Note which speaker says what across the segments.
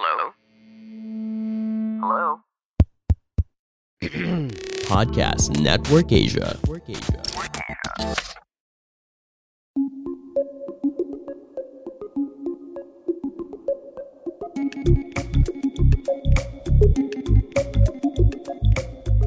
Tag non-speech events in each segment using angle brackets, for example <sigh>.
Speaker 1: Hello? Hello? <clears throat>
Speaker 2: Podcast Network Asia.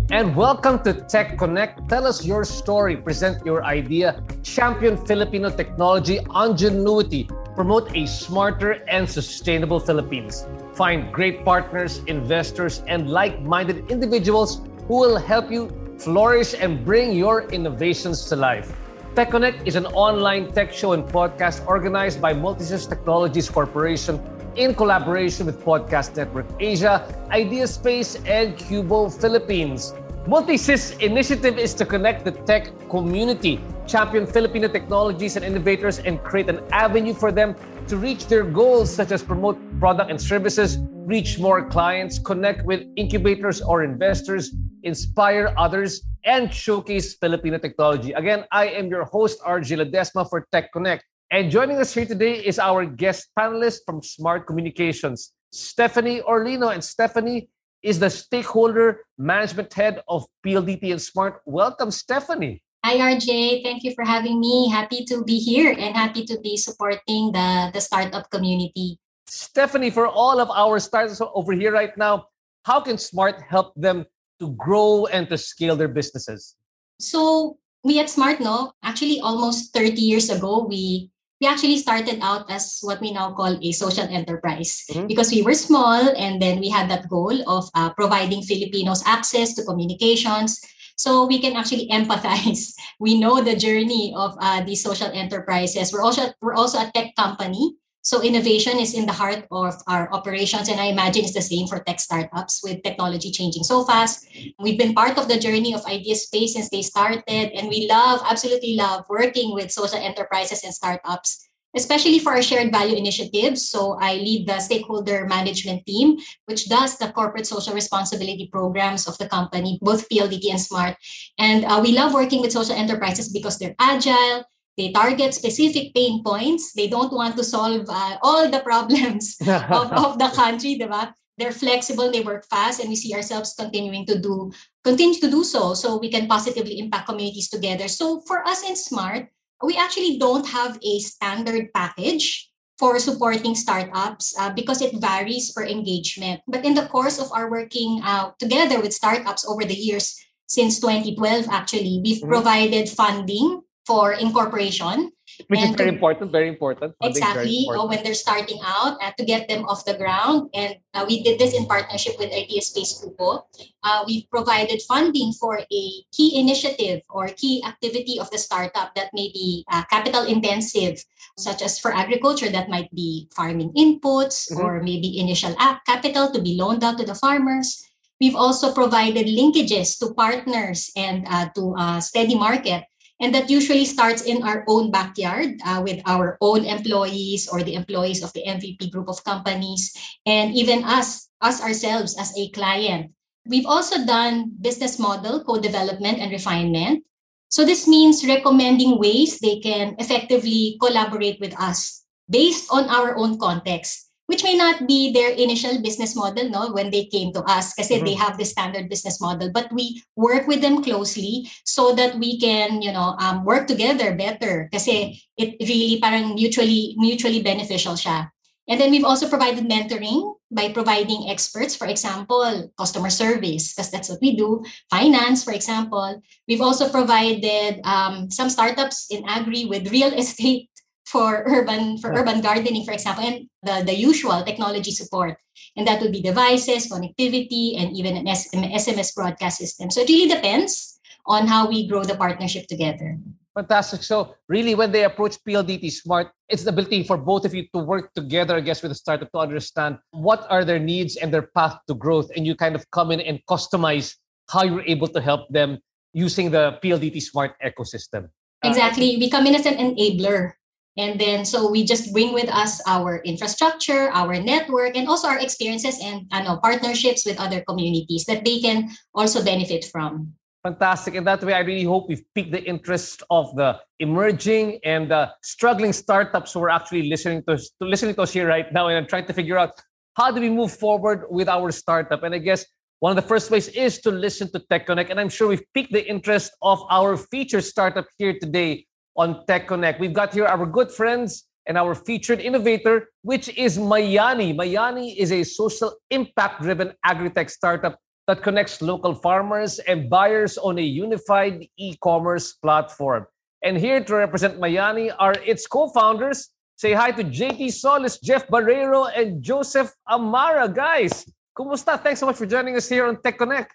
Speaker 3: And welcome to Tech Connect. Tell us your story, present your idea, champion Filipino technology ingenuity, promote a smarter and sustainable Philippines. Find great partners, investors, and like minded individuals who will help you flourish and bring your innovations to life. Tech Connect is an online tech show and podcast organized by Multisys Technologies Corporation in collaboration with Podcast Network Asia, Idea Space, and QBO Philippines. Multisys initiative is to connect the tech community, champion Filipino technologies and innovators, and create an avenue for them to reach their goals, such as promote product and services, reach more clients, connect with incubators or investors, inspire others, and showcase Filipino technology. Again, I am your host, RJ Ledesma for Tech Connect. And joining us here today is our guest panelist from Smart Communications, Stephanie Orlino. And Stephanie is the stakeholder management head of PLDT and Smart. Welcome, Stephanie.
Speaker 4: Hi, RJ. Thank you for having me. Happy to be here and happy to be supporting the, the startup community.
Speaker 3: Stephanie, for all of our startups over here right now, how can Smart help them to grow and to scale their businesses?
Speaker 4: So, we at Smart, no, actually almost 30 years ago, we we actually started out as what we now call a social enterprise mm-hmm. because we were small and then we had that goal of uh, providing Filipinos access to communications. So we can actually empathize. <laughs> We know the journey of uh, these social enterprises. We're also we're also a tech company, so innovation is in the heart of our operations, and I imagine it's the same for tech startups with technology changing so fast. We've been part of the journey of Idea Space since they started, and we love, absolutely love working with social enterprises and startups, especially for our shared value initiatives. So I lead the stakeholder management team, which does the corporate social responsibility programs of the company, both PLDT and Smart. And uh, we love working with social enterprises because they're agile, they target specific pain points. They don't want to solve uh, all the problems <laughs> of, of the country, diba? They're flexible, they work fast, and we see ourselves continuing to do continue to do so so we can positively impact communities together. So for us in Smart, we actually don't have a standard package for supporting startups uh, because it varies per engagement. But in the course of our working uh, together with startups over the years, since 2012, actually, we've mm-hmm. provided funding for incorporation.
Speaker 3: Which is very important, very important.
Speaker 4: Exactly, important. when they're starting out uh, to get them off the ground. And uh, we did this in partnership with Idea Space QBO. Uh, we've provided funding for a key initiative or key activity of the startup that may be uh, capital intensive, such as for agriculture, that might be farming inputs mm-hmm. or maybe initial app capital to be loaned out to the farmers. We've also provided linkages to partners and uh, to uh, steady market and that usually starts in our own backyard uh, with our own employees or the employees of the MVP group of companies, and even us, us ourselves as a client. We've also done business model co-development and refinement. So this means recommending ways they can effectively collaborate with us based on our own context which may not be their initial business model no when they came to us because mm-hmm. they have the standard business model. But we work with them closely so that we can you know um, work together better because it really parang mutually mutually beneficial siya. And then we've also provided mentoring by providing experts. For example customer service because that's what we do. Finance for example. We've also provided um, some startups in agri with real <laughs> estate for urban for urban gardening, for example, and the, the usual technology support. And that would be devices, connectivity, and even an SMS broadcast system. So it really depends on how we grow the partnership together.
Speaker 3: Fantastic. So really when they approach PLDT Smart, it's the ability for both of you to work together, I guess, with the startup to understand what are their needs and their path to growth. And you kind of come in and customize how you're able to help them using the PLDT Smart ecosystem.
Speaker 4: Exactly. We come in as an enabler and then, so we just bring with us our infrastructure, our network, and also our experiences and partnerships with other communities that they can also benefit from.
Speaker 3: Fantastic. And that way, I really hope we've piqued the interest of the emerging and the struggling startups who are actually listening to, to listening to us here right now and I'm trying to figure out how do we move forward with our startup? And I guess one of the first ways is to listen to Tech Connect. And I'm sure we've piqued the interest of our featured startup here today on Tech Connect. We've got here our good friends and our featured innovator, which is Mayani. Mayani is a social impact driven agri-tech startup that connects local farmers and buyers on a unified e commerce platform. And here to represent Mayani are its co founders. Say hi to JT Solis, Jeff Barreiro, and Josef Amarra. Guys, kumusta? Thanks so much for joining us here on Tech Connect.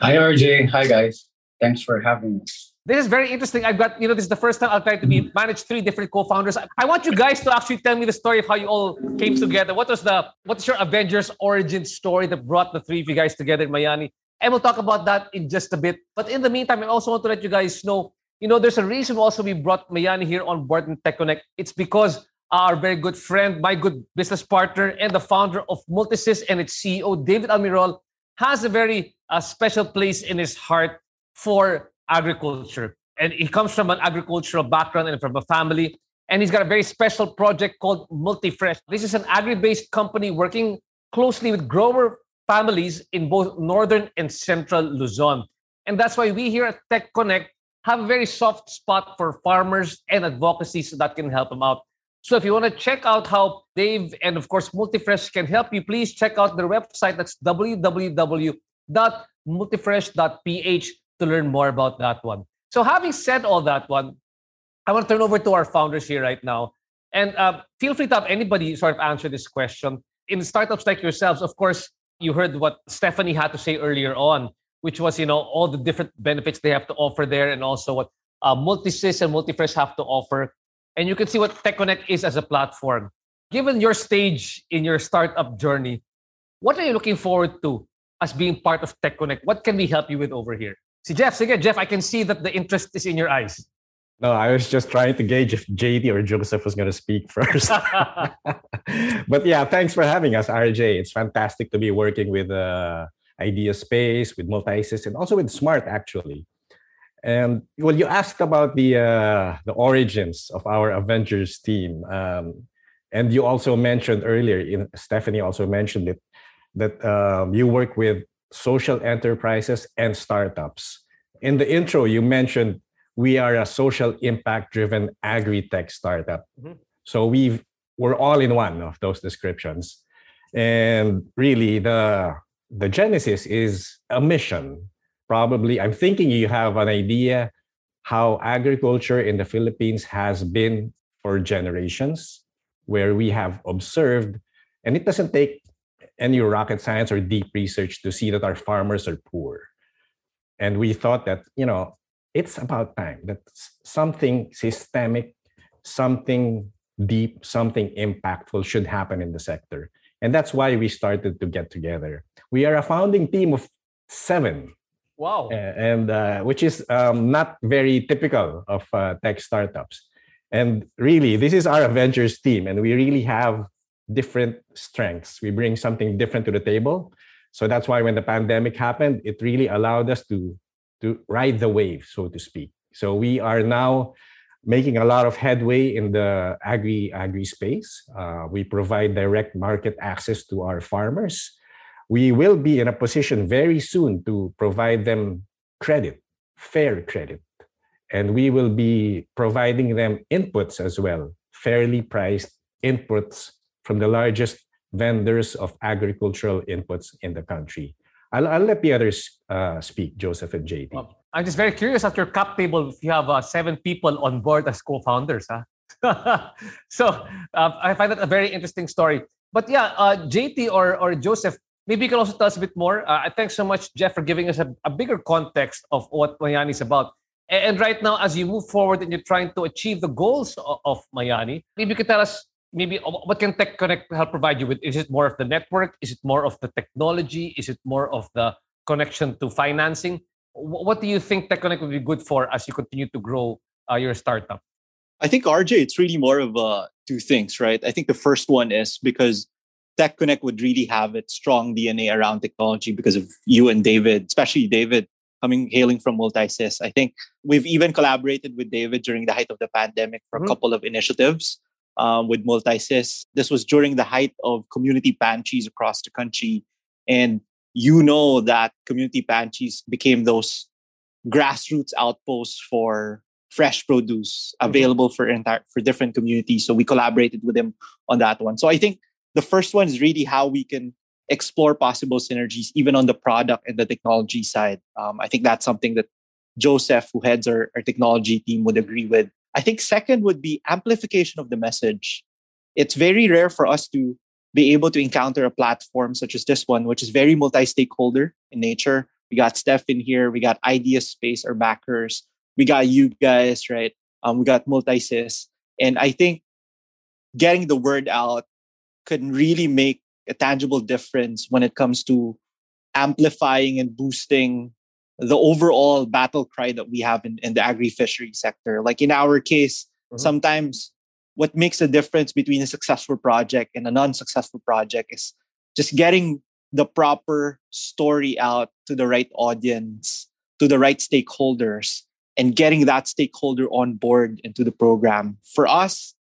Speaker 1: Hi, RJ. Hi, guys. Thanks for having us.
Speaker 3: This is very interesting. I've got, you know, this is the first time I'll try to be manage three different co-founders. I want you guys to actually tell me the story of how you all came together. What was the what's your Avengers origin story that brought the three of you guys together in Mayani? And we'll talk about that in just a bit. But in the meantime, I also want to let you guys know, you know, there's a reason also we brought Mayani here on board in Tech Connect. It's because our very good friend, my good business partner, and the founder of Multisys and its CEO, David Almirol, has a very uh, special place in his heart for agriculture. And he comes from an agricultural background and from a family. And he's got a very special project called Multifresh. This is an agri-based company working closely with grower families in both northern and central Luzon. And that's why we here at Tech Connect have a very soft spot for farmers and advocacies that can help them out. So if you want to check out how Dave and of course Multifresh can help you, please check out their website. That's www.multifresh.ph to learn more about that one. So having said all that one, I want to turn over to our founders here right now. And uh, feel free to have anybody sort of answer this question. In startups like yourselves, of course, you heard what Stephanie had to say earlier on, which was, you know, all the different benefits they have to offer there and also what uh, Multisys and Multifresh have to offer. And you can see what TechConnect is as a platform. Given your stage in your startup journey, what are you looking forward to as being part of TechConnect? What can we help you with over here? Si Jeff, sige, Jeff, I can see that the interest is in your eyes.
Speaker 5: No, I was just trying to gauge if JT or Josef was going to speak <laughs> first. <laughs> but yeah, thanks for having us, RJ. It's fantastic to be working with uh, Idea Space, with Multisys, and also with Smart, actually. And well, you asked about the uh, the origins of our Avengers team, um, and you also mentioned earlier. In, Stephanie also mentioned it that um, you work with social enterprises, and startups. In the intro, you mentioned we are a social impact driven agri tech startup. Mm-hmm. So we've we're all in one of those descriptions. And really the the genesis is a mission. Probably I'm thinking you have an idea how agriculture in the Philippines has been for generations, where we have observed, and it doesn't take any rocket science or deep research to see that our farmers are poor. And we thought that, you know, it's about time that something systemic, something deep, something impactful should happen in the sector. And that's why we started to get together. We are a founding team of seven.
Speaker 3: Wow.
Speaker 5: And uh, which is um, not very typical of uh, tech startups. And really, this is our Avengers team, and we really have different strengths. We bring something different to the table. So that's why when the pandemic happened, it really allowed us to to ride the wave, so to speak. So we are now making a lot of headway in the agri agri space. Uh, we provide direct market access to our farmers. We will be in a position very soon to provide them credit, fair credit, and we will be providing them inputs as well, fairly priced inputs from the largest vendors of agricultural inputs in the country. I'll, I'll let the others uh, speak, Josef and JT. Well,
Speaker 3: I'm just very curious at your cap table if you have uh, seven people on board as co-founders. Huh? <laughs> so uh, I find that a very interesting story. But yeah, uh, JT or, or Josef, maybe you can also tell us a bit more. Uh, thanks so much, Jeff, for giving us a, a bigger context of what Mayani is about. And right now, as you move forward and you're trying to achieve the goals of, of Mayani, maybe you can tell us maybe uh, what can Tech Connect help provide you with? Is it more of the network? Is it more of the technology? Is it more of the connection to financing? What do you think Tech Connect would be good for as you continue to grow uh, your startup?
Speaker 6: I think RJ, it's really more of uh, two things, right? I think the first one is because Tech Connect would really have its strong DNA around technology because of you and David, especially David coming hailing from Multisys. I think we've even collaborated with David during the height of the pandemic for mm-hmm. a couple of initiatives um, with multisys. This was during the height of community pantries across the country. And you know that community pantries became those grassroots outposts for fresh produce mm-hmm. available for entire for different communities. So we collaborated with them on that one. So I think the first one is really how we can explore possible synergies even on the product and the technology side. Um, I think that's something that Josef, who heads our, our technology team, would agree with. I think second would be amplification of the message. It's very rare for us to be able to encounter a platform such as this one, which is very multi-stakeholder in nature. We got Steph in here, we got Idea Space, our backers, we got you guys, right? Um, we got multisys. And I think getting the word out can really make a tangible difference when it comes to amplifying and boosting the overall battle cry that we have in, in the agri-fishery sector. Like in our case, mm-hmm. sometimes what makes a difference between a successful project and a non-successful project is just getting the proper story out to the right audience, to the right stakeholders, and getting that stakeholder on board into the program. For us,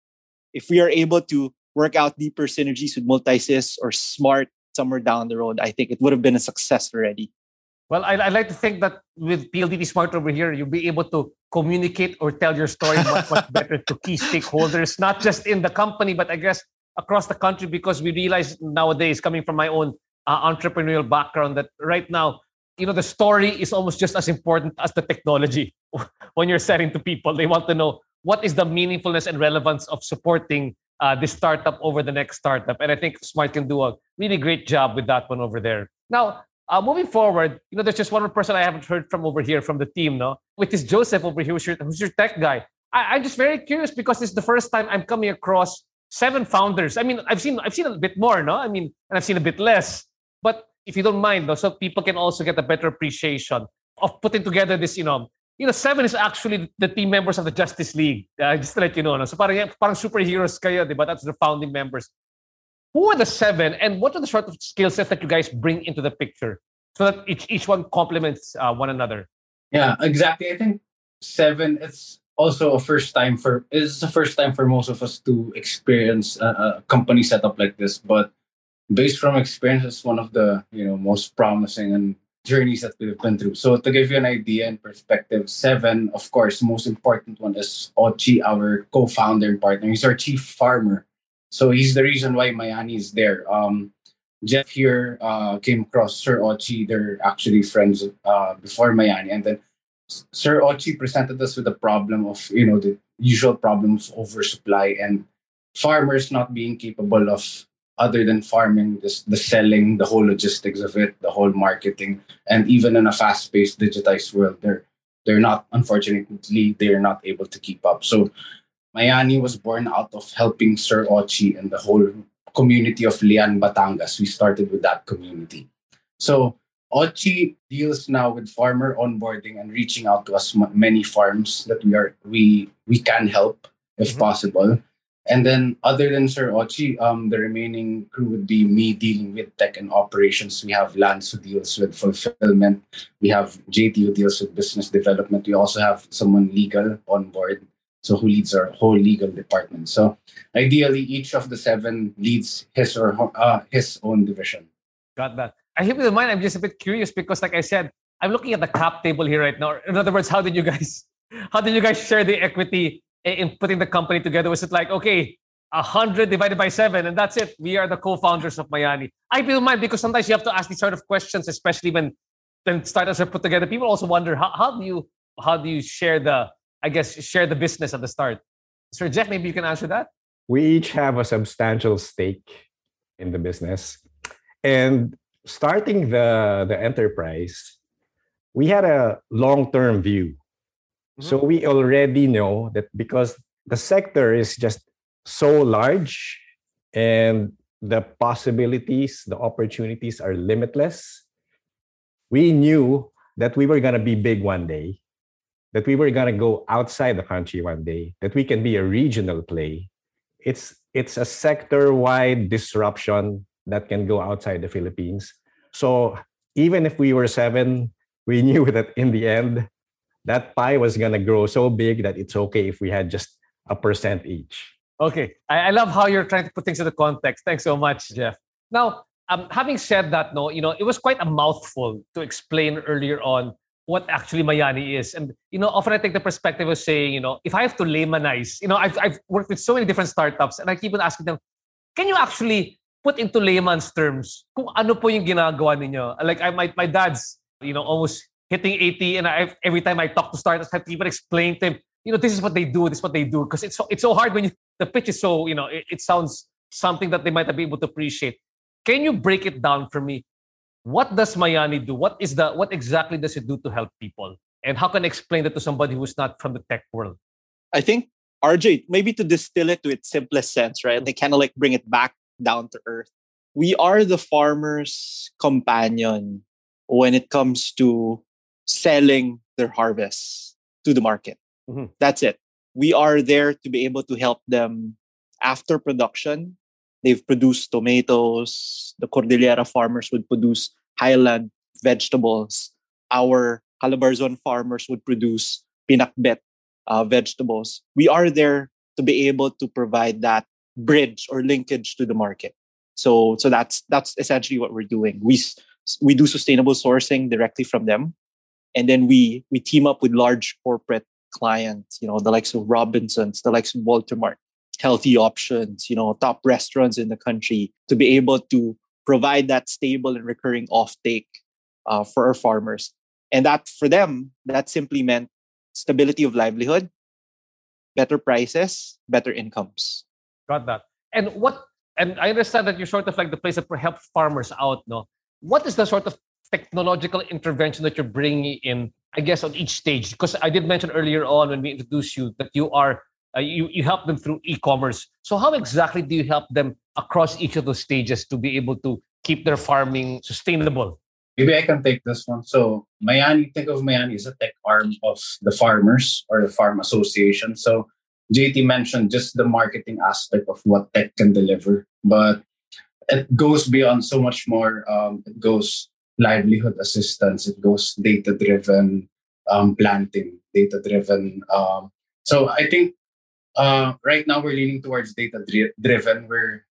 Speaker 6: if we are able to work out deeper synergies with multisys or smart somewhere down the road, I think it would have been a success already.
Speaker 3: Well, I, I like to think that with PLDT Smart over here, you'll be able to communicate or tell your story much, much <laughs> better to key stakeholders, not just in the company, but I guess across the country, because we realize nowadays, coming from my own uh, entrepreneurial background, that right now, you know, the story is almost just as important as the technology. <laughs> when you're selling to people, they want to know what is the meaningfulness and relevance of supporting uh, this startup over the next startup. And I think Smart can do a really great job with that one over there. Now, uh, moving forward, you know, there's just one person I haven't heard from over here from the team, no? Which is Josef over here, who's your, who's your tech guy. I, I'm just very curious because this is the first time I'm coming across seven founders. I mean, I've seen I've seen a bit more, no? I mean, and I've seen a bit less. But if you don't mind, though, so people can also get a better appreciation of putting together this, you know, you know, seven is actually the team members of the Justice League. Uh, just to let you know. No? So parang, parang superheroes kayo, di ba? That's the founding members. Who are the seven and what are the sort of skill sets that you guys bring into the picture so that each, each one complements uh, one another?
Speaker 1: Yeah, exactly. I think seven, it's also a first time for, it's the first time for most of us to experience a, a company setup like this. But based from experience, it's one of the, you know, most promising and journeys that we've been through. So to give you an idea and perspective, seven, of course, most important one is Ochi, our co-founder and partner. He's our chief farmer. So he's the reason why Mayani is there. Um, Jeff here uh, came across Sir Ochi. They're actually friends uh, before Mayani. And then Sir Ochi presented us with a problem of, you know, the usual problems of oversupply and farmers not being capable of other than farming, this, the selling, the whole logistics of it, the whole marketing, and even in a fast-paced, digitized world, they're they're not unfortunately they're not able to keep up. So Mayani was born out of helping Sir Ochi and the whole community of Lian Batangas. We started with that community. So Ochi deals now with farmer onboarding and reaching out to as many farms that we are we we can help if mm-hmm. possible. And then, other than Sir Ochi, um, the remaining crew would be me dealing with tech and operations. We have Lance who deals with fulfillment. We have JT who deals with business development. We also have someone legal on board, so who leads our whole legal department. So, ideally, each of the seven leads his or uh, his own division.
Speaker 3: Got that. I you don't mind. I'm just a bit curious because, like I said, I'm looking at the cap table here right now. In other words, how did you guys, <laughs> how did you guys share the equity in putting the company together? Was it like, okay, 100 divided by 7 and that's it we are the co-founders of mayani i feel mind because sometimes you have to ask these sort of questions especially when when startups are put together people also wonder how, how do you how do you share the i guess share the business at the start. Sir jeff maybe you can answer that.
Speaker 5: We each have a substantial stake in the business. And starting the the enterprise we had a long-term view. Mm-hmm. So we already know that because the sector is just so large and the possibilities, the opportunities are limitless, we knew that we were going to be big one day, that we were going to go outside the country one day, that we can be a regional play. It's it's a sector-wide disruption that can go outside the Philippines. So even if we were seven, we <laughs> knew that in the end that pie was going to grow so big that it's okay if we had just a percent each.
Speaker 3: Okay. I, I love how you're trying to put things into context. Thanks so much, Jeff. Now, um, having said that, no, you know, it was quite a mouthful to explain earlier on what actually Mayani is. And, you know, often I take the perspective of saying, you know, if I have to laymanize, you know, I've, I've worked with so many different startups and I keep on asking them, can you actually put into layman's terms kung ano po yung ginagawa ninyo? Like, I, my, my dad's, you know, almost hitting 80 and I, every time I talk to startups, I have to even explain to him, you know, this is what they do, this is what they do. Because it's so, it's so hard when you, the pitch is so, you know, it, it sounds something that they might be able to appreciate. Can you break it down for me? What does Mayani do? What is the what exactly does it do to help people? And how can I explain that to somebody who's not from the tech world?
Speaker 6: I think RJ, maybe to distill it to its simplest sense, right? They kind of like bring it back down to earth. We are the farmer's companion when it comes to selling their harvests to the market. Mm-hmm. That's it. We are there to be able to help them after production They've produced tomatoes. The Cordillera farmers would produce highland vegetables. Our Calabarzon farmers would produce pinakbet uh, vegetables. We are there to be able to provide that bridge or linkage to the market. So, so that's that's essentially what we're doing. We we do sustainable sourcing directly from them, and then we we team up with large corporate clients. You know, the likes of Robinsons, the likes of WalterMart, healthy options, you know, top restaurants in the country to be able to provide that stable and recurring offtake uh, for our farmers. And that for them, that simply meant stability of livelihood, better prices, better incomes.
Speaker 3: Got that. And what and I understand that you're sort of like the place that help farmers out, no? What is the sort of technological intervention that you're bringing in, I guess, on each stage? Because I did mention earlier on when we introduced you that you are uh, you, you help them through e-commerce. So how exactly do you help them across each of those stages to be able to keep their farming sustainable?
Speaker 1: Maybe I can take this one. So Mayani, think of Mayani as a tech arm of the farmers or the farm association. So JT mentioned just the marketing aspect of what tech can deliver, but it goes beyond so much more. Um, it goes livelihood assistance. It goes data driven um, planting, data driven. Um, so I think uh, right now we're leaning towards data driven. We're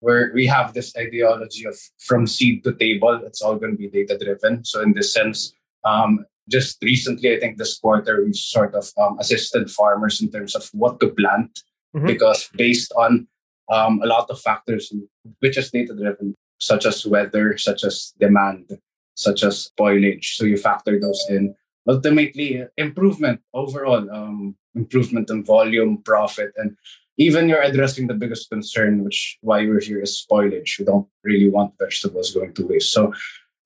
Speaker 1: where we have this ideology of from seed to table, it's all going to be data driven. So in this sense, um, just recently, I think this quarter we sort of um, assisted farmers in terms of what to plant mm-hmm. because based on um, a lot of factors, which is data driven, such as weather, such as demand, such as spoilage. So you factor those in ultimately improvement overall um, improvement in volume profit and even you're addressing the biggest concern which why we're here is spoilage. We don't really want vegetables going to waste. So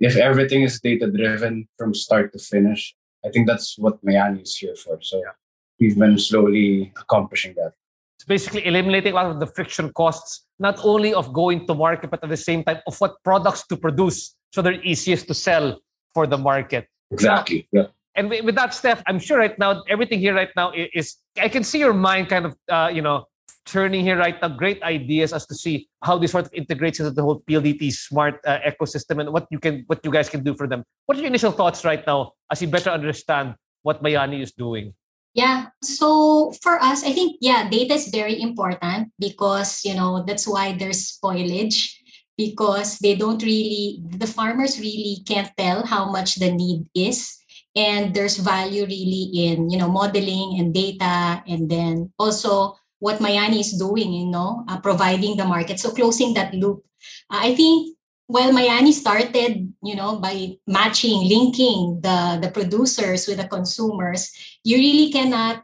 Speaker 1: if everything is data driven from start to finish i think that's what mayani is here for. So yeah. we've been slowly accomplishing that.
Speaker 3: It's basically eliminating a lot of the friction costs not only of going to market but at the same time of what products to produce so they're easiest to sell for the market.
Speaker 1: Exactly. Yeah
Speaker 3: and with that, Steph, I'm sure right now everything here right now is I can see your mind kind of uh, you know turning here right now. Great ideas as to see how this sort of integrates into the whole PLDT smart uh, ecosystem and what you can what you guys can do for them. What are your initial thoughts right now as you better understand what Mayani is doing?
Speaker 4: Yeah. So for us, I think yeah, data is very important because you know that's why there's spoilage because they don't really the farmers really can't tell how much the need is and there's value really in you know modeling and data and then also what Mayani is doing you know uh, providing the market. So closing that loop. Uh, i think while Mayani started you know by matching linking the the producers with the consumers. You really cannot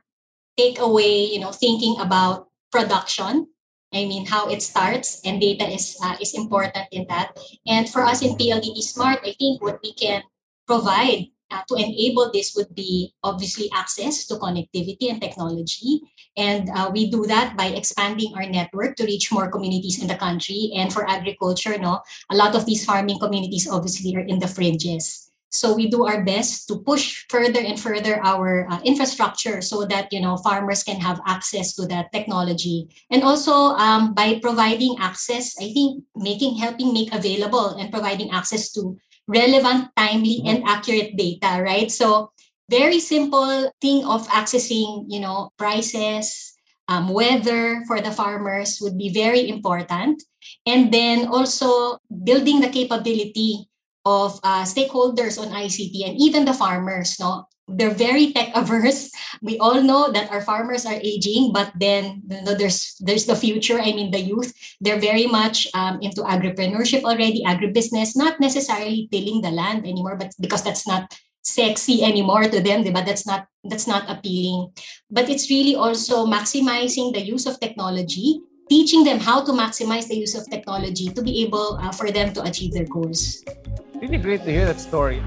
Speaker 4: take away you know thinking about production. I mean, how it starts and data is uh, is important in that. And for us in PLDT Smart, I think what we can provide uh, to enable this would be obviously access to connectivity and technology. And uh, we do that by expanding our network to reach more communities in the country. And for agriculture, no, a lot of these farming communities obviously are in the fringes. So we do our best to push further and further our uh, infrastructure so that you know farmers can have access to that technology, and also um, by providing access, I think making helping make available and providing access to relevant, timely, and accurate data, right? So very simple thing of accessing, you know, prices, um, weather for the farmers would be very important. And then also building the capability of uh, stakeholders on ICT and even the farmers. No, they're very tech averse. We all know that our farmers are aging, but then you know, there's there's the future. I mean, the youth. They're very much um, into agripreneurship already, agribusiness. Not necessarily tilling the land anymore, but because that's not sexy anymore to them, but that's not that's not appealing. But it's really also maximizing the use of technology, teaching them how to maximize the use of technology to be able uh, for them to achieve their goals.
Speaker 3: Really great to hear that story.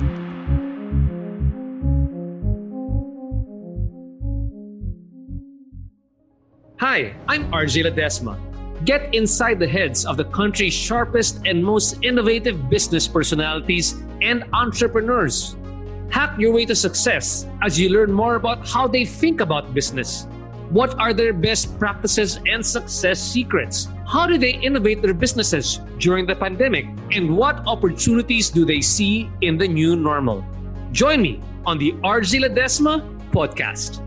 Speaker 7: Hi, I'm RJ Ledesma. Get inside the heads of the country's sharpest and most innovative business personalities and entrepreneurs. Hack your way to success as you learn more about how they think about business. What are their best practices and success secrets? How do they innovate their businesses during the pandemic? And what opportunities do they see in the new normal? Join me on the RJ Ledesma podcast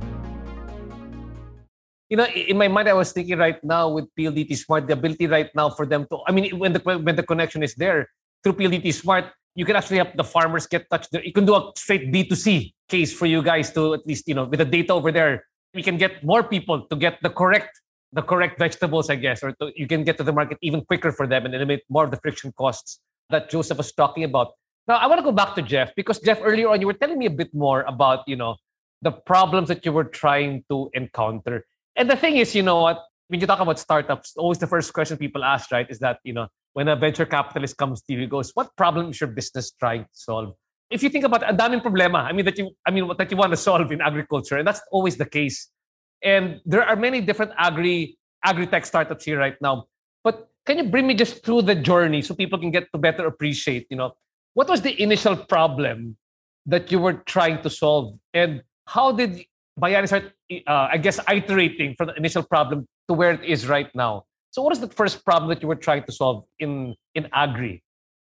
Speaker 3: you know, in my mind, I was thinking right now with PLDT Smart, the ability right now for them to, I mean, when the when the connection is there through PLDT Smart, you can actually have the farmers get touched. You can do a straight B2C case for you guys to at least, you know, with the data over there, we can get more people to get the correct the correct vegetables, I guess, or to, you can get to the market even quicker for them and eliminate more of the friction costs that Josef was talking about. Now, I want to go back to Jeff because Jeff, earlier on, you were telling me a bit more about, you know, the problems that you were trying to encounter. And the thing is, you know what? When you talk about startups, always the first question people ask, right, is that, you know, when a venture capitalist comes to you, he goes, what problem is your business trying to solve? If you think about a daming problema, I mean that you I mean that you want to solve in agriculture, and that's always the case. And there are many different agri agri-tech startups here right now. But can you bring me just through the journey so people can get to better appreciate, you know, what was the initial problem that you were trying to solve? And how did Mayani start, uh, I guess, iterating from the initial problem to where it is right now. So, what is the first problem that you were trying to solve in in agri?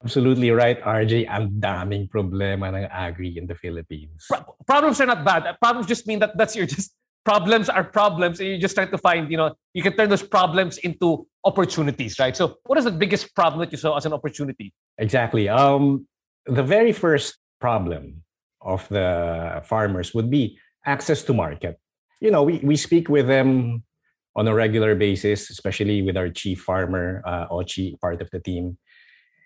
Speaker 5: Absolutely right, RJ. Ang daming problema ng agri in the Philippines.
Speaker 3: Pro- problems are not bad. Problems just mean that that's your just problems are problems, and you just try to find, you know, you can turn those problems into opportunities, right? So, what is the biggest problem that you saw as an opportunity?
Speaker 5: Exactly. Um, the very first problem of the farmers would be access to market. You know, we, we speak with them on a regular basis, especially with our chief farmer, uh, Ochi, part of the team.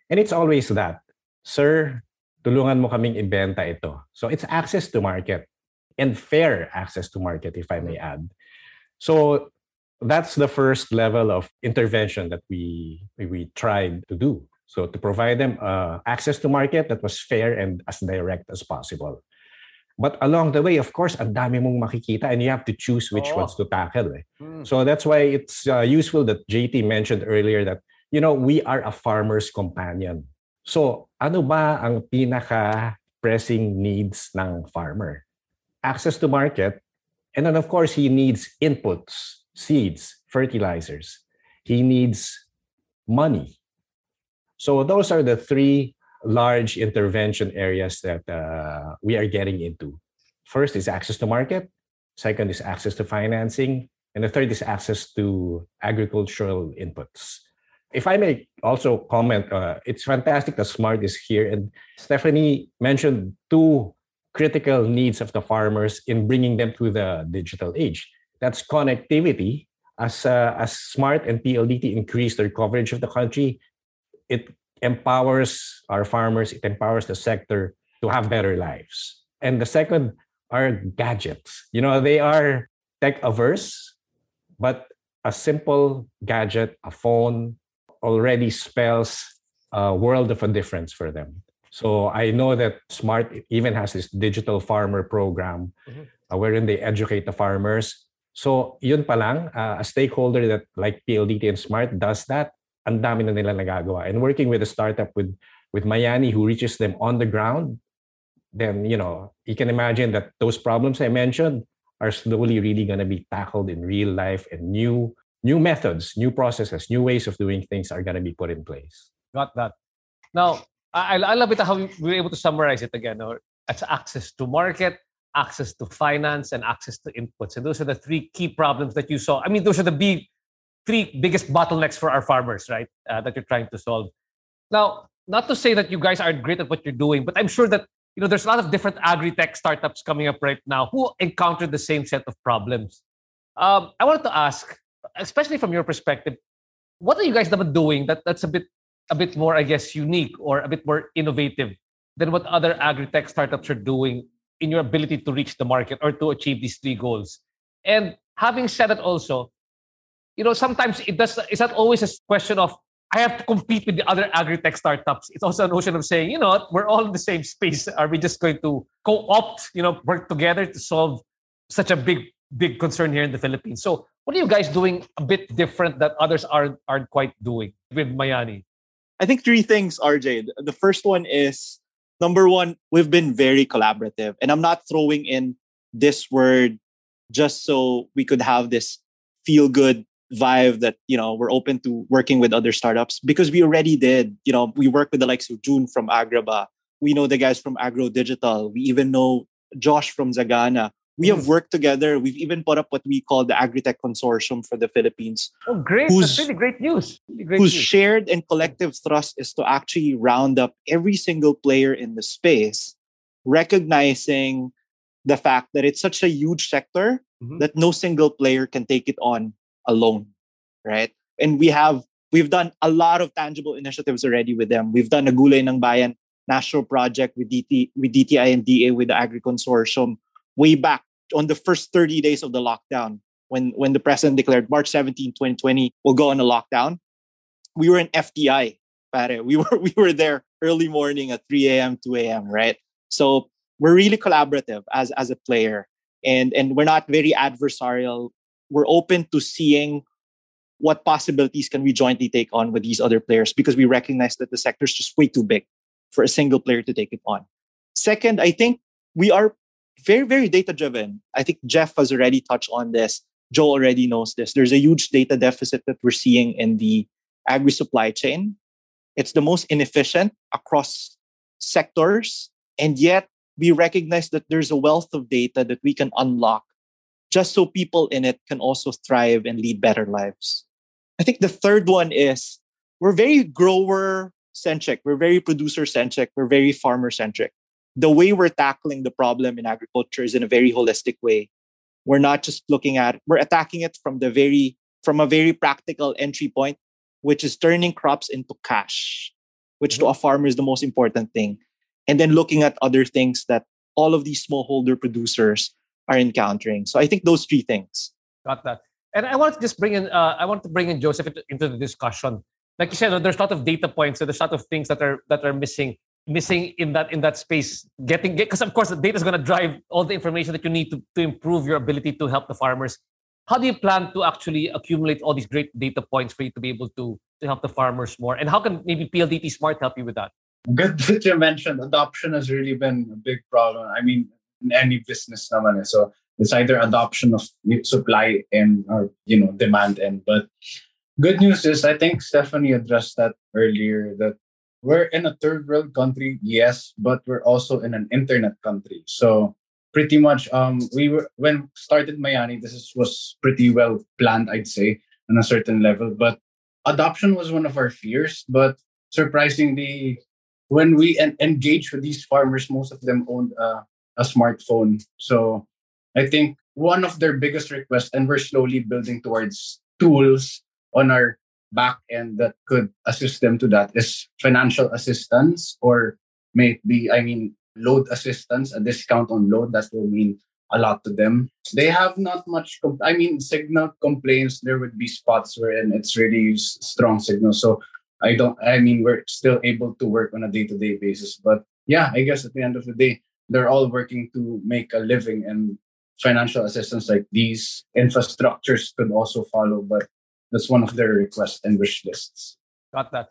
Speaker 5: And it's always that, Sir, tulungan mo kaming ibenta ito. So it's access to market and fair access to market, if I may add. So that's the first level of intervention that we we tried to do. So to provide them uh, access to market that was fair and as direct as possible. But along the way, of course, ang dami mong makikita and you have to choose which oh. ones to tackle. Eh. Mm. So that's why it's uh, useful that JT mentioned earlier that, you know, we are a farmer's companion. So ano ba ang pinaka-pressing needs ng farmer? Access to market. And then, of course, he needs inputs, seeds, fertilizers. He needs money. So those are the three large intervention areas that uh, we are getting into. First is access to market. Second is access to financing. And the third is access to agricultural inputs. If I may also comment, uh, it's fantastic that SMART is here. And Stephanie mentioned two critical needs of the farmers in bringing them to the digital age. That's connectivity. As, uh, as SMART and PLDT increase their coverage of the country, it empowers our farmers, it empowers the sector to have better lives. And the second are gadgets. You know, they are tech averse, but a simple gadget, a phone, already spells a world of a difference for them. So I know that Smart even has this digital farmer program mm-hmm. uh, wherein they educate the farmers. So yun palang, uh, a stakeholder that like PLDT and Smart does that, ang dami na nila nagagawa. And working with a startup with with Mayani who reaches them on the ground, then you know you can imagine that those problems I mentioned are slowly really going to be tackled in real life, and new new methods, new processes, new ways of doing things are going to be put in place.
Speaker 3: Got that. Now, I, I love it how we were able to summarize it again. Or it's access to market, access to finance, and access to inputs. And those are the three key problems that you saw. I mean, those are the big, three biggest bottlenecks for our farmers, right? Uh, that you're trying to solve. Now, not to say that you guys aren't great at what you're doing, but I'm sure that you know there's a lot of different agri-tech startups coming up right now who encounter the same set of problems. Um, I wanted to ask, especially from your perspective, what are you guys doing that that's a bit a bit more, I guess, unique or a bit more innovative than what other agri-tech startups are doing in your ability to reach the market or to achieve these three goals? And having said that also, you know, sometimes it does it's not always a question of I have to compete with the other agri-tech startups. It's also a notion of saying, you know, we're all in the same space. <laughs> Are we just going to co-opt, you know, work together to solve such a big, big concern here in the Philippines? So what are you guys doing a bit different that others aren't aren't quite doing with Mayani?
Speaker 6: I think three things, RJ. The first one is number one, we've been very collaborative. And I'm not throwing in this word just so we could have this feel good vibe that you know we're open to working with other startups because we already did. You know we work with the likes of june from Agrabah. We know the guys from agro digital. We even know josh from zagana. We have mm. worked together. We've even put up what we call the agritech consortium for the philippines
Speaker 3: oh great. that's really great news. Really great
Speaker 6: whose
Speaker 3: news.
Speaker 6: shared and collective thrust is to actually round up every single player in the space recognizing the fact that it's such a huge sector mm-hmm. that no single player can take it on alone, right? And we have we've done a lot of tangible initiatives already with them. We've done a Gulay ng Bayan national project with DT with DTI and DA with the Agri Consortium way back on the first 30 days of the lockdown when when the president declared March 17, 2020 we'll go on a lockdown. We were in FTI, pare. We <laughs> were we were there early morning at 3 a.m., 2 a.m., right? So we're really collaborative as as a player and and we're not very adversarial we're open to seeing what possibilities can we jointly take on with these other players because we recognize that the sector is just way too big for a single player to take it on. Second, I think we are very, very data driven. I think Jeff has already touched on this. Joe already knows this. There's a huge data deficit that we're seeing in the agri supply chain. It's the most inefficient across sectors. And yet we recognize that there's a wealth of data that we can unlock just so people in it can also thrive and lead better lives. I think the third one is we're very grower centric, we're very producer centric, we're very farmer centric. The way we're tackling the problem in agriculture is in a very holistic way. We're not just looking at we're attacking it from the very from a very practical entry point, which is turning crops into cash, which to mm-hmm. a farmer is the most important thing. And then looking at other things that all of these smallholder producers are encountering. So I think those three things.
Speaker 3: Got that. And I want to just bring in, uh, I want to bring in Josef into, into the discussion. Like you said, there's a lot of data points, so there's a lot of things that are that are missing, missing in that in that space. Getting because of course the data is going to drive all the information that you need to to improve your ability to help the farmers. How do you plan to actually accumulate all these great data points for you to be able to to help the farmers more? And how can maybe PLDT Smart help you with that?
Speaker 1: Good <laughs> that you mentioned adoption has really been a big problem. I mean, in any business naman. Eh. So it's either adoption of supply and or you know demand and but good news is I think Stephanie addressed that earlier that we're in a third world country, yes, but we're also in an internet country. So pretty much um we were when started Mayani, this is, was pretty well planned, I'd say, on a certain level. But adoption was one of our fears. But surprisingly, when we en- engage with these farmers, most of them owned a smartphone. So I think one of their biggest requests, and we're slowly building towards tools on our back end that could assist them to that is financial assistance or maybe, I mean, load assistance, a discount on load. That will mean a lot to them. They have not much, com- I mean, signal complaints. There would be spots wherein it's really strong signal. So I don't, I mean, we're still able to work on a day to day basis. But yeah, I guess at the end of the day, they're all working to make a living and financial assistance like these infrastructures could also follow but that's one of their requests and wish lists.
Speaker 3: Got that.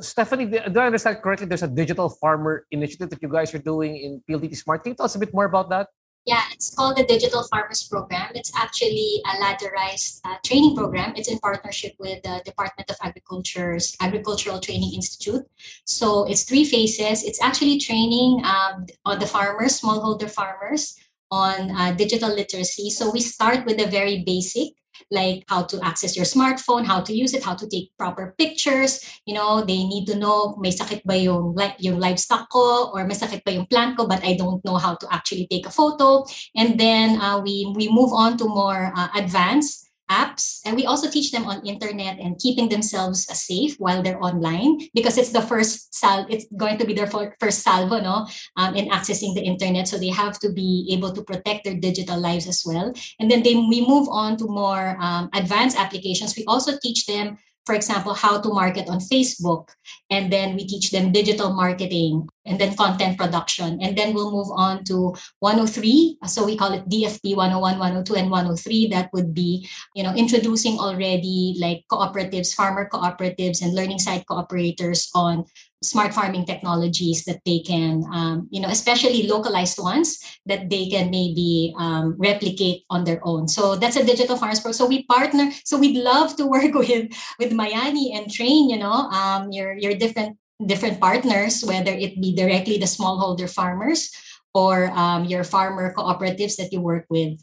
Speaker 3: Stephanie do i understand correctly there's a digital farmer initiative that you guys are doing in pldt smart? Can you tell us a bit more about that
Speaker 4: yeah, it's called the Digital Farmers Program. It's actually a ladderized uh, training program. It's in partnership with the Department of Agriculture's Agricultural Training Institute. So it's three phases. It's actually training um, on the farmers, smallholder farmers, on uh, digital literacy. So we start with the very basic, like how to access your smartphone, how to use it, how to take proper pictures. You know, they need to know may sakit ba yung, yung livestock ko or may sakit ba yung plant ko, but I don't know how to actually take a photo. And then uh, we, we move on to more uh, advanced apps and we also teach them on internet and keeping themselves safe while they're online because it's the first sal it's going to be their first salvo no um, in accessing the internet. So they have to be able to protect their digital lives as well. And then they, we move on to more um, advanced applications. We also teach them for example, how to market on Facebook. And then we teach them digital marketing and then content production. And then we'll move on to 103. So we call it DFP 101, 102, and 103. That would be, you know, introducing already like cooperatives, farmer cooperatives, and learning site cooperators on smart farming technologies that they can, um, you know, especially localized ones that they can maybe um, replicate on their own. So that's a digital farmers program. So we partner. So we'd love to <laughs> work with with Mayani and train, you know, um, your your different different partners, whether it be directly the smallholder farmers or um, your farmer cooperatives that you work with.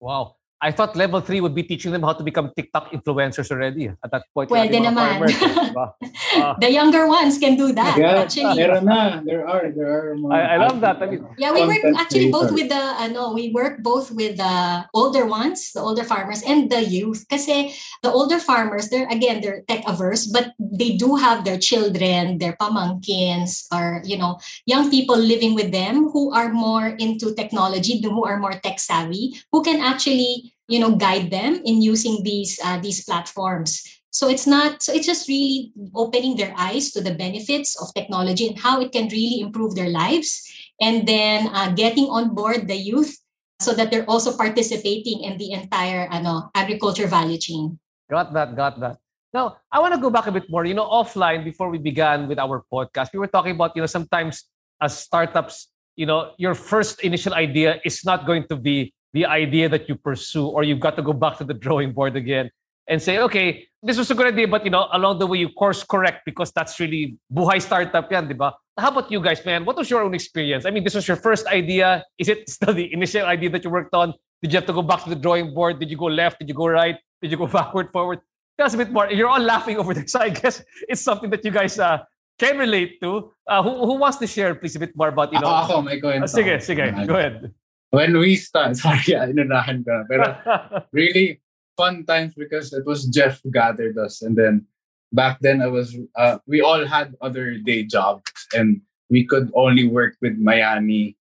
Speaker 3: Wow. I thought level 3 would be teaching them how to become TikTok influencers already at that point.
Speaker 4: Pwede naman. Farmers, uh, <laughs> the younger ones can do that.
Speaker 1: Yeah, actually. Meron na. There are. There are
Speaker 3: more I, I love that. I mean,
Speaker 4: yeah, we work actually both with the, ano, we work both with the older ones, the older farmers, and the youth. Kasi the older farmers, they're, again, they're tech averse, but they do have their children, their pamangkins, or, you know, young people living with them who are more into technology, who are more tech savvy, who can actually you know guide them in using these uh, these platforms. So it's not so it's just really opening their eyes to the benefits of technology and how it can really improve their lives and then uh, getting on board the youth so that they're also participating in the entire ano, agriculture value chain.
Speaker 3: Got that got that. Now i want to go back a bit more you know offline before we began with our podcast we were talking about you know sometimes as startups you know your first initial idea is not going to be the idea that you pursue, or you've got to go back to the drawing board again and say, okay, this was a good idea, but you know, along the way you course correct because that's really buhay startup yan, di ba? How about you guys, man? What was your own experience? I mean, this was your first idea. Is it <laughs> still the initial idea that you worked on? Did you have to go back to the drawing board? Did you go left? Did you go right? Did you go <laughs> backward, forward? Tell us a bit more. You're all laughing over this. So <laughs> I guess it's something that you guys uh, can relate to. Uh, who, who wants to share, please, a bit more about, you know?
Speaker 1: Ako, ako may kwento. Uh,
Speaker 3: sige, sige. Go ahead
Speaker 1: when we start, <laughs> sorry, inunahan ko na. Pero <laughs> really fun times because it was Jeff gathered us. And then back then I was, uh, we all had other day jobs and we could only work with Miami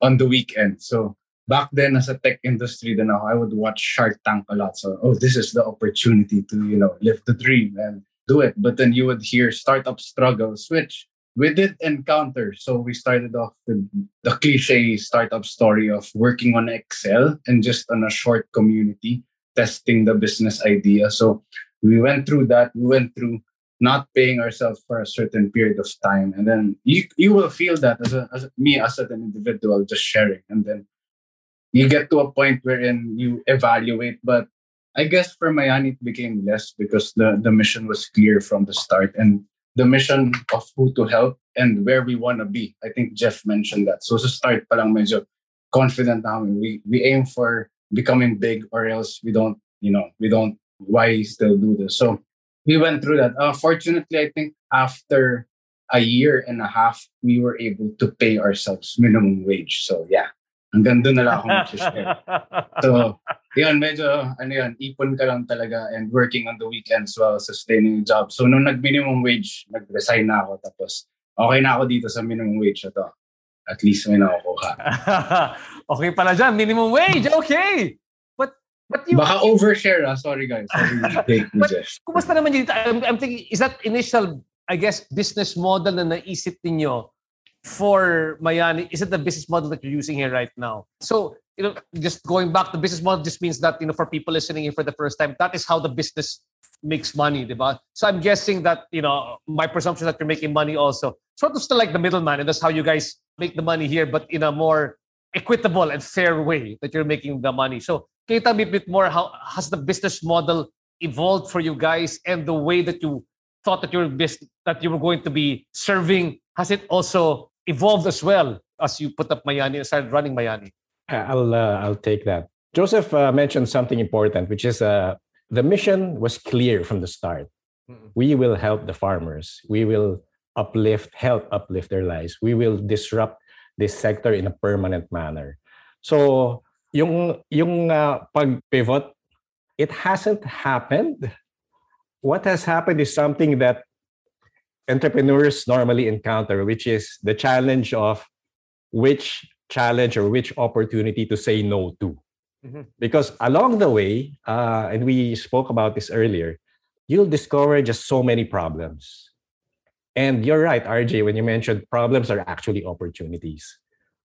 Speaker 1: on the weekend. So back then as a tech industry, then I would watch Shark Tank a lot. So, oh, this is the opportunity to, you know, live the dream and do it. But then you would hear startup struggles, which we did encounter. So we started off with the cliche startup story of working on Excel and just on a short community, testing the business idea. So we went through that. We went through not paying ourselves for a certain period of time. And then you you will feel that as a, as me as an individual just sharing. And then you get to a point wherein you evaluate. But I guess for Mayani it became less because the, the mission was clear from the start. And the mission of who to help and where we want to be. I think Jeff mentioned that. So to start pa lang medyo confident namin. We, we aim for becoming big or else we don't, you know, we don't, why still do this? So we went through that. Uh, fortunately, I think after a year and a half, we were able to pay ourselves minimum wage. So yeah, hanggang doon na lang ako share <laughs> So yun, medyo, ano yun, ipon ka lang talaga and working on the weekends while sustaining job. So, nung nag-minimum wage, nag-resign na ako. Tapos, okay na ako dito sa minimum wage na to. At least may nakukuha. <laughs>
Speaker 3: okay pala dyan, minimum wage. Okay! But, but you...
Speaker 1: Baka overshare ah. Sorry guys. Sorry, <laughs>
Speaker 3: but, kumusta naman dito? I'm, I'm thinking, is that initial, I guess, business model na naisip ninyo for Mayani, is it the business model that you're using here right now? So, you know, just going back to business model just means that, you know, for people listening in for the first time, that is how the business makes money, diba? So I'm guessing that, you know, my presumption that you're making money also, sort of still like the middleman, and that's how you guys make the money here, but in a more equitable and fair way that you're making the money. So can you tell me a bit more, how has the business model evolved for you guys and the way that you thought that you were, that you were going to be serving, has it also evolved as well as you put up Mayani and started running Mayani?
Speaker 5: I'll uh, I'll take that. Josef uh, mentioned something important, which is uh, the mission was clear from the start. Mm-hmm. We will help the farmers. We will uplift, help uplift their lives. We will disrupt this sector in a permanent manner. So, yung yung uh, pag-pivot, it hasn't happened. What has happened is something that entrepreneurs normally encounter, which is the challenge of which challenge or which opportunity to say no to. Mm-hmm. Because along the way, uh, and we spoke about this earlier, you'll discover just so many problems. And you're right, RJ, when you mentioned problems are actually opportunities.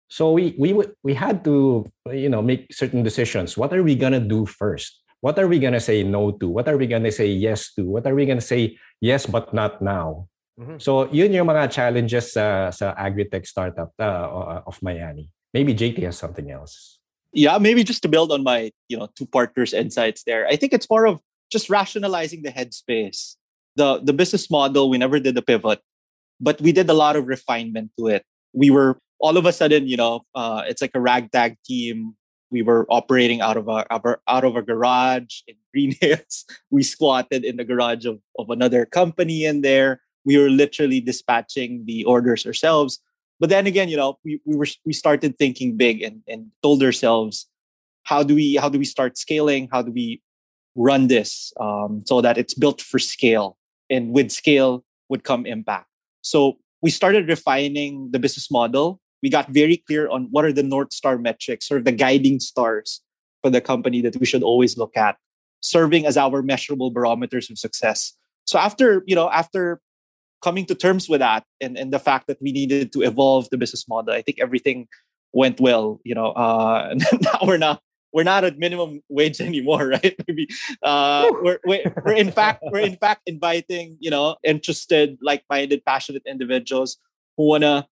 Speaker 5: So we we we had to you know make certain decisions. What are we gonna do first? What are we gonna say no to? What are we gonna say yes to? What are we gonna say yes but not now? Mm-hmm. So yun yung mga challenges sa sa agri-tech startup uh, of Mayani. Maybe JT has something else.
Speaker 6: Yeah, maybe just to build on my, you know, two partners' insights there. I think it's more of just rationalizing the headspace. The the business model, we never did the pivot, but we did a lot of refinement to it. We were all of a sudden, you know, uh, it's like a ragtag team. We were operating out of a out of a garage in <laughs> Green Hills. We squatted in the garage of, of another company in there we were literally dispatching the orders ourselves. But then again, you know, we, we were we started thinking big and, and told ourselves, how do we how do we start scaling? How do we run this um, so that it's built for scale? And with scale would come impact. So we started refining the business model. We got very clear on what are the North Star metrics, sort of the guiding stars for the company that we should always look at, serving as our measurable barometers of success. So after, you know, after coming to terms with that and, and the fact that we needed to evolve the business model, I think everything went well. You know, uh, <laughs> now we're not we're not at minimum wage <laughs> anymore, right? <laughs> Maybe uh, we're, we're, we're in fact we're in fact inviting you know interested, like-minded, passionate individuals who wanna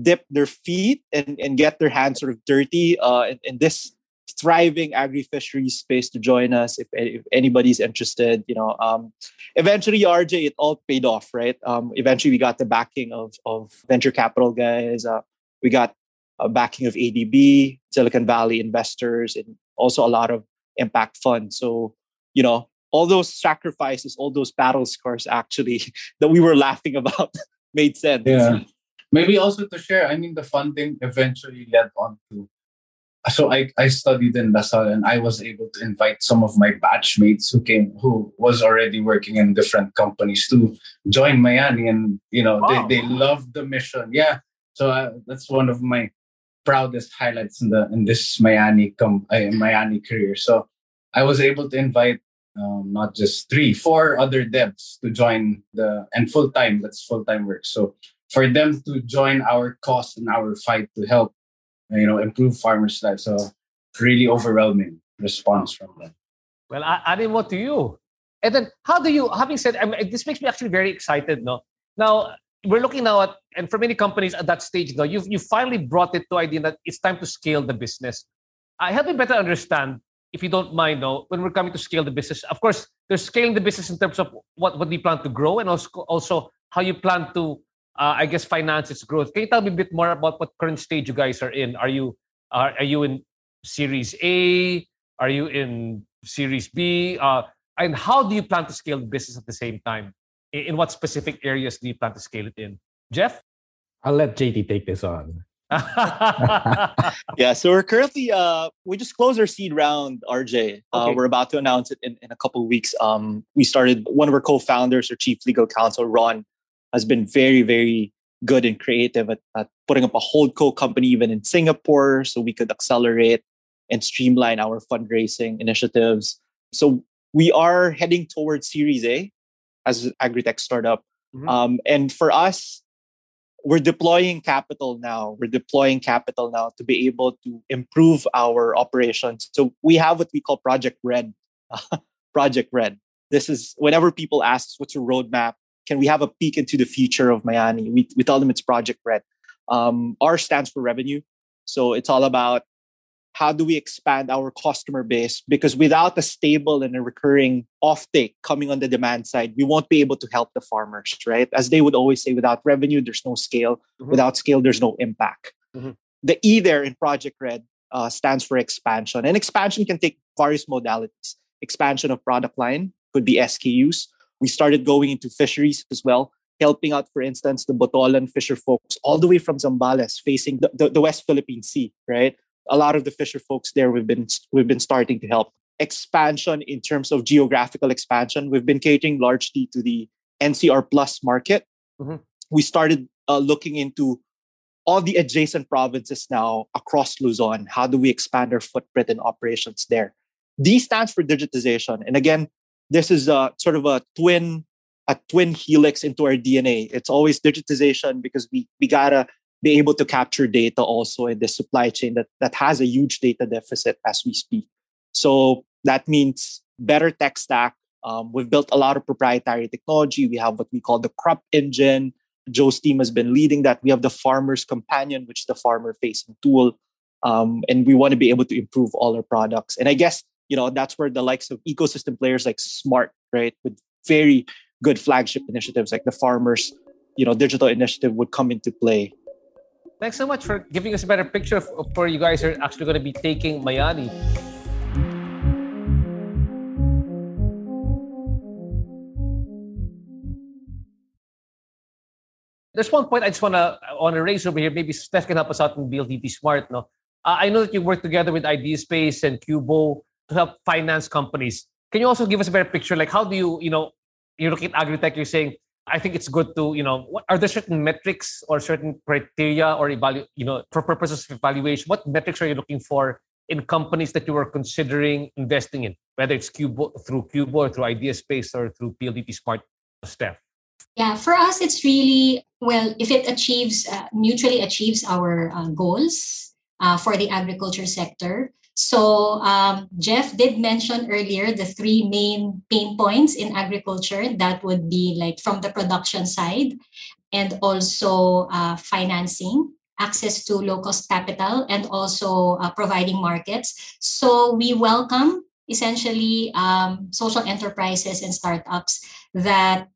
Speaker 6: dip their feet and, and get their hands sort of dirty uh, in, in this thriving agri-fishery space to join us if, if anybody's interested you know um, eventually rj it all paid off right? Um, eventually we got the backing of, of venture capital guys uh, we got a backing of adb silicon valley investors and also a lot of impact funds. So you know all those sacrifices all those battle scars actually <laughs> that we were laughing about <laughs> made sense.
Speaker 1: Yeah. Maybe also to share i mean the funding eventually led on to so I, I studied in LaSalle and I was able to invite some of my batchmates who came who was already working in different companies to join Mayani and you know wow. they, they loved the mission. Yeah. So uh, that's one of my proudest highlights in the in this Mayani com uh, Mayani career. So I was able to invite um, not just three four other devs to join the and full time that's full time work. So for them to join our cause and our fight to help you know, improve farmers' lives. So really overwhelming response from them.
Speaker 3: Well, adding more to you. And then how do you, having said, I mean, this makes me actually very excited, no? Now, we're looking now at, and for many companies at that stage, no, you've, you finally brought it to idea that it's time to scale the business. I help me better understand, if you don't mind, no, when we're coming to scale the business. Of course, there's scaling the business in terms of what, what you plan to grow and also, also how you plan to uh, I guess finance its growth. Can you tell me a bit more about what current stage you guys are in? Are you are, are you in Series A? Are you in Series B? Uh, and how do you plan to scale the business at the same time? In, in what specific areas do you plan to scale it in? Jeff?
Speaker 5: I'll let JT take this on. <laughs>
Speaker 6: yeah, so we're currently uh we just closed our seed round, RJ. Uh, okay. we're about to announce it in, in a couple of weeks. Um we started one of our co-founders our chief legal counsel, Ron, has been very, very good and creative at, at putting up a hold co company even in Singapore so we could accelerate and streamline our fundraising initiatives. So we are heading towards Series A as an agri-tech startup. Mm-hmm. Um, and for us, we're deploying capital now. We're deploying capital now to be able to improve our operations. So we have what we call Project Red. <laughs> Project Red. This is whenever people ask, what's your roadmap? Can we have a peek into the future of Mayani? We, we tell them it's Project Red. Um, R stands for revenue. So it's all about how do we expand our customer base? Because without a stable and a recurring offtake coming on the demand side, we won't be able to help the farmers, right? As they would always say, without revenue, there's no scale. Mm-hmm. Without scale, there's no impact. Mm-hmm. The E there in Project Red uh, stands for expansion. And expansion can take various modalities. Expansion of product line could be SKUs. We started going into fisheries as well, helping out, for instance, the Botolan fisher folks all the way from Zambales facing the, the, the West Philippine Sea, right? A lot of the fisher folks there we've been we've been starting to help. Expansion in terms of geographical expansion. We've been catering largely to the NCR plus market. Mm-hmm. We started uh, looking into all the adjacent provinces now across Luzon. How do we expand our footprint and operations there? D stands for digitization. And again, this is a sort of a twin a twin helix into our DNA. It's always digitization because we, we gotta be able to capture data also in the supply chain that, that has a huge data deficit as we speak. So that means better tech stack. Um, we've built a lot of proprietary technology. We have what we call the crop engine. Joe's team has been leading that. We have the farmer's companion, which is the farmer facing tool. Um, and we want to be able to improve all our products. And I guess you know that's where the likes of ecosystem players like smart right with very good flagship initiatives like the farmers you know digital initiative would come into play
Speaker 3: thanks so much for giving us a better picture of, of where you guys are actually going to be taking mayani there's one point I just wanna wanna raise over here. Maybe Steph can help us out in PLDT Smart. No, I know that you work together with IdeaSpace and QBO help finance companies. Can you also give us a better picture? Like, how do you, you know, you look at agritech, you're saying, I think it's good to, you know, what, are there certain metrics or certain criteria or evaluate, you know, for purposes of evaluation? What metrics are you looking for in companies that you are considering investing in, whether it's QBO through QBO or through IdeaSpace or through PLDT Smart Steph?
Speaker 4: Yeah, for us, it's really well if it achieves uh, mutually achieves our uh, goals uh, for the agriculture sector. So um, Jeff did mention earlier the three main pain points in agriculture. That would be like from the production side and also uh, financing, access to low cost capital, and also uh, providing markets. So we welcome essentially um, social enterprises and startups that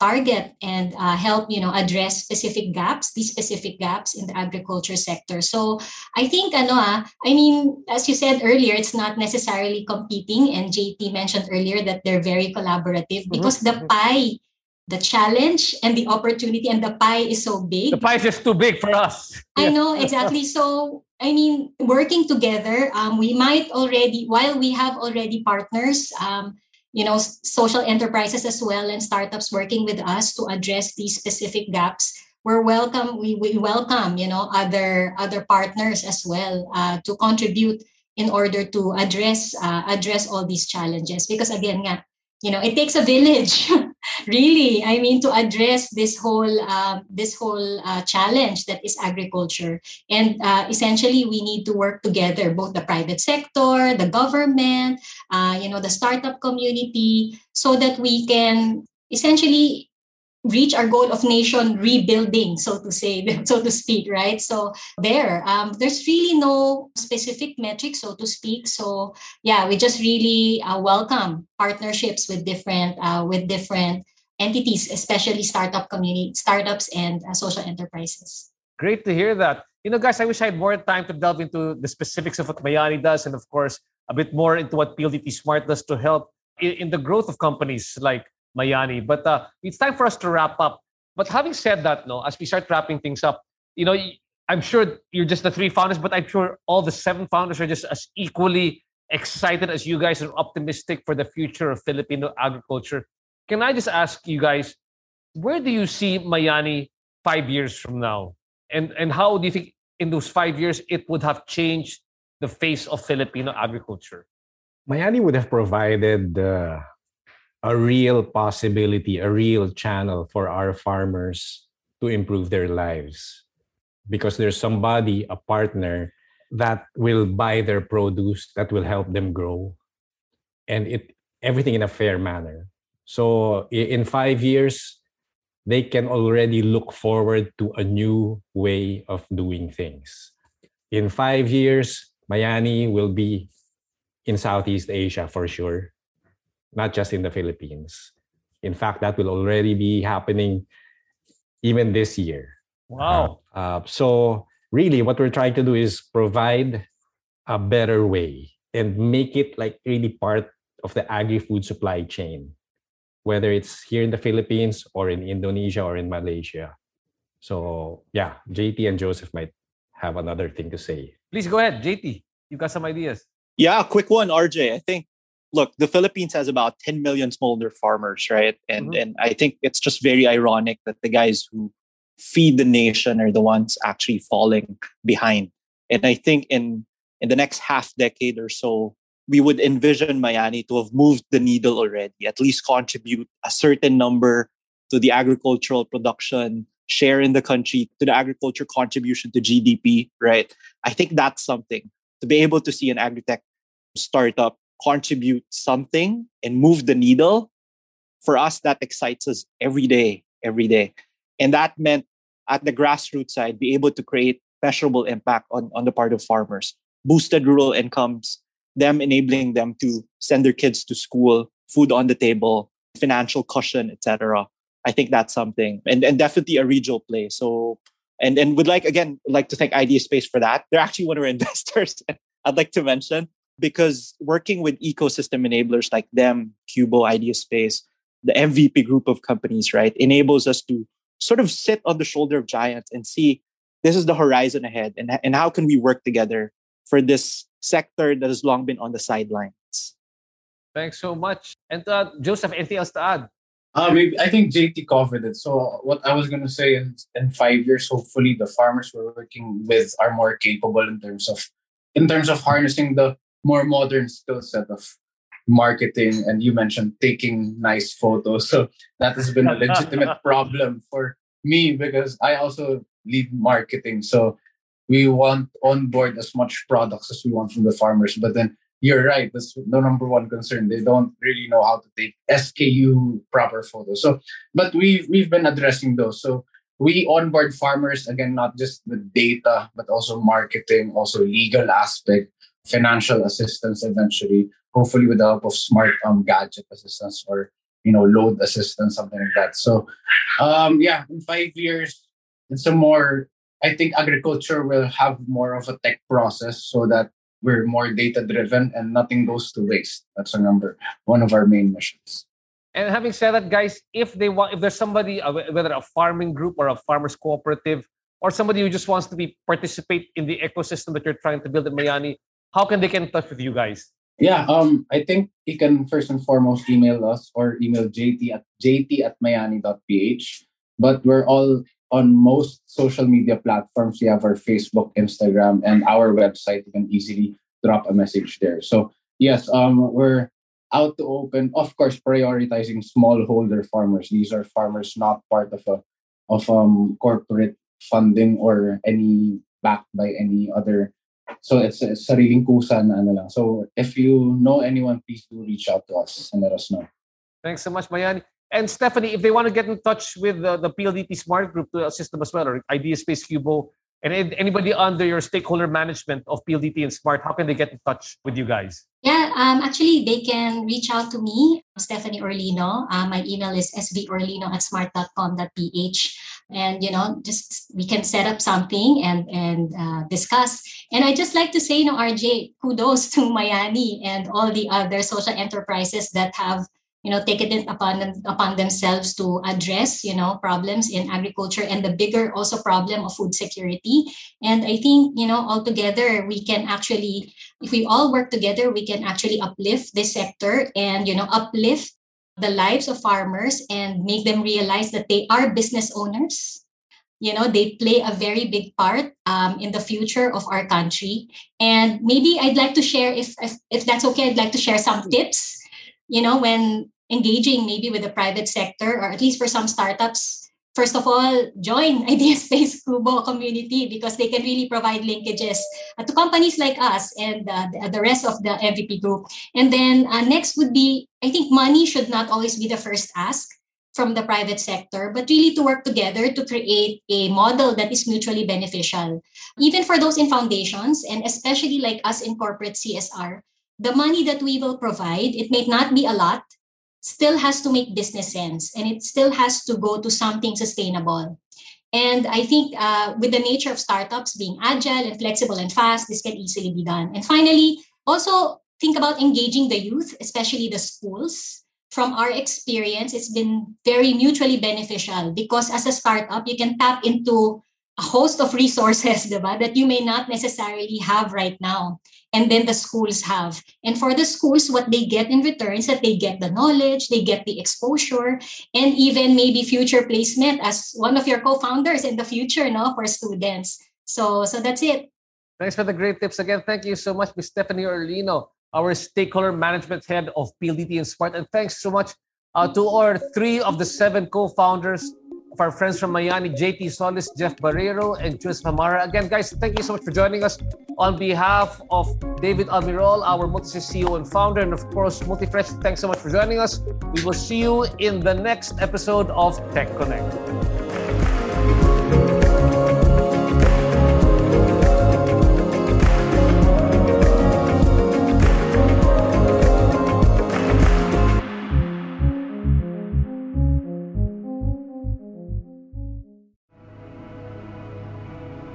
Speaker 4: target and uh, help you know address specific gaps these specific gaps in the agriculture sector so i think ano ah, i mean as you said earlier it's not necessarily competing and jt mentioned earlier that they're very collaborative mm-hmm. because the mm-hmm. pie the challenge and the opportunity and the pie is so big
Speaker 3: the pie is just too big for us
Speaker 4: i know exactly so I mean, working together, um, we might already, while we have already partners, um, you know social enterprises as well and startups working with us to address these specific gaps. We're welcome we, we welcome you know other other partners as well uh, to contribute in order to address uh, address all these challenges. Because again nga, you know it takes a village <laughs> really i mean to address this whole um, this whole uh, challenge that is agriculture. And uh, essentially we need to work together both the private sector the government uh, you know the startup community so that we can essentially reach our goal of nation rebuilding so to say <laughs> so to speak right? So there um, there's really no specific metric so to speak. So yeah we just really uh, welcome partnerships with different uh, with different entities especially startup community startups and uh, social enterprises.
Speaker 3: Great to hear that. You know guys i wish i had more time to delve into the specifics of what mayani does and of course a bit more into what PLDT Smart does to help in, in the growth of companies like Mayani. But uh, it's time for us to wrap up. But having said that, no, as we start wrapping things up, you know, I'm sure you're just the three founders, but I'm sure all the seven founders are just as equally excited as you guys and optimistic for the future of Filipino agriculture. Can I just ask you guys, where do you see Mayani five years from now? And and how do you think in those five years it would have changed the face of Filipino agriculture?
Speaker 5: Mayani would have provided uh, a real possibility, a real channel for our farmers to improve their lives because there's somebody, a partner that will buy their produce that will help them grow and it everything in a fair manner. So in 5 years they can already look forward to a new way of doing things. In 5 years Mayani will be in Southeast Asia for sure not just in the Philippines. In fact, that will already be happening even this year.
Speaker 3: Wow.
Speaker 5: Uh, uh, so, really, what we're trying to do is provide a better way and make it like really part of the agri-food supply chain, whether it's here in the Philippines or in Indonesia or in Malaysia. So yeah, JT and Josef might have another thing to say.
Speaker 3: Please go ahead, JT. You've got some ideas.
Speaker 6: Yeah, quick one, RJ. I think look, the Philippines has about 10 million smallholder farmers, right? And
Speaker 3: Mhm.
Speaker 6: and I think it's just very ironic that the guys who feed the nation are the ones actually falling behind. And I think in in the next half decade or so, we would envision Mayani to have moved the needle already, at least contribute a certain number to the agricultural production share in the country, to the agriculture contribution to GDP, right? I think that's something to be able to see an agri-tech startup contribute something and move the needle. For us, that excites us every day, every day. And that meant at the grassroots side, be able to create measurable impact on, on the part of farmers, boosted rural incomes, them enabling them to send their kids to school, food on the table, financial cushion, etc. I think that's something, and and definitely a regional play. So, and and would like again like to thank Idea Space for that. They're actually one of our <laughs> investors. I'd like to mention because working with ecosystem enablers like them, QBO, Idea Space, the MVP group of companies, right, enables us to sort of sit on the shoulder of giants and see this is the horizon ahead, and and how can we work together for this sector that has long been on the sidelines.
Speaker 3: Thanks so much. And uh, Josef, anything else to add?
Speaker 1: Uh, maybe I think JT covered it. So what I was gonna say is, in five years, hopefully the farmers we're working with are more capable in terms of in terms of harnessing the more modern skill set of marketing. And you mentioned taking nice photos. So that has been a legitimate <laughs> problem for me because I also lead marketing. So we want on board as much products as we want from the farmers, but then you're right. That's the number one concern. They don't really know how to take SKU proper photos. So, but we've we've been addressing those. So we onboard farmers again, not just the data, but also marketing, also legal aspect, financial assistance. Eventually, hopefully, with the help of smart um gadget assistance or you know load assistance, something like that. So, um, yeah, in five years, it's a more. I think agriculture will have more of a tech process so that we're more data driven and nothing goes to waste. That's a number one of our main missions.
Speaker 3: And having said that, guys, if they want, if there's somebody, uh, whether a farming group or a farmers cooperative, or somebody who just wants to be participate in the ecosystem that you're trying to build in Mayani, how can they get in touch with you guys?
Speaker 1: Yeah, um, I think you can first and foremost email us or email jt at jt at mayani.ph. But we're all on most social media platforms. We have our Facebook, Instagram, and our website. You can easily drop a message there. So yes, um, we're out to open. Of course, prioritizing smallholder farmers. These are farmers not part of a of um corporate funding or any backed by any other so it's, it's sariling kusa na ano lang. So if you know anyone, please do reach out to us and let us know.
Speaker 3: Thanks so much, Mayani. And Stephanie, if they want to get in touch with uh, the PLDT Smart Group to assist them as well, or Idea Space Cubo, and an- anybody under your stakeholder management of PLDT and Smart, how can they get in touch with you guys?
Speaker 4: Um, actually, they can reach out to me, Stephanie Orlino. Uh, my email is svorlino at smart.com.ph. And, you know, just we can set up something and, and uh, discuss. And I just like to say, you know, RJ, kudos to Mayani and all the other social enterprises that have you know taken it upon them, upon themselves to address you know problems in agriculture and the bigger also problem of food security and i think you know altogether we can actually if we all work together we can actually uplift this sector and you know uplift the lives of farmers and make them realize that they are business owners. You know they play a very big part um, in the future of our country. And maybe i'd like to share if, if if that's okay i'd like to share some tips you know when engaging maybe with the private sector or at least for some startups first of all join <laughs> idea space QBO community because they can really provide linkages uh, to companies like us and uh, the, the rest of the mvp group and then uh, next would be i think money should not always be the first ask from the private sector, but really to work together to create a model that is mutually beneficial. Even for those in foundations, and especially like us in corporate CSR, the money that we will provide, it may not be a lot, still has to make business sense and it still has to go to something sustainable. And I think uh, with the nature of startups being agile and flexible and fast, this can easily be done. And finally, also think about engaging the youth, especially the schools. From our experience, it's been very mutually beneficial because as a startup, you can tap into a host of resources <laughs> diba, that you may not necessarily have right now and then the schools have. And for the schools what they get in return is that they get the knowledge they get the exposure and even maybe future placement as one of your co-founders in the future no, for students. So so that's it.
Speaker 3: Thanks for the great tips again. Thank you so much ms stephanie orlino our stakeholder management head of PLDT and Smart. And thanks so much uh, to our three of the seven co-founders of our friends from Miami, JT Solis, Jeff Barrero, and Jules Famara. Again, guys, thank you so much for joining us. On behalf of David Almirol, our Multisys CEO and founder, and of course, Multifresh, thanks so much for joining us. We will see you in the next episode of Tech Connect.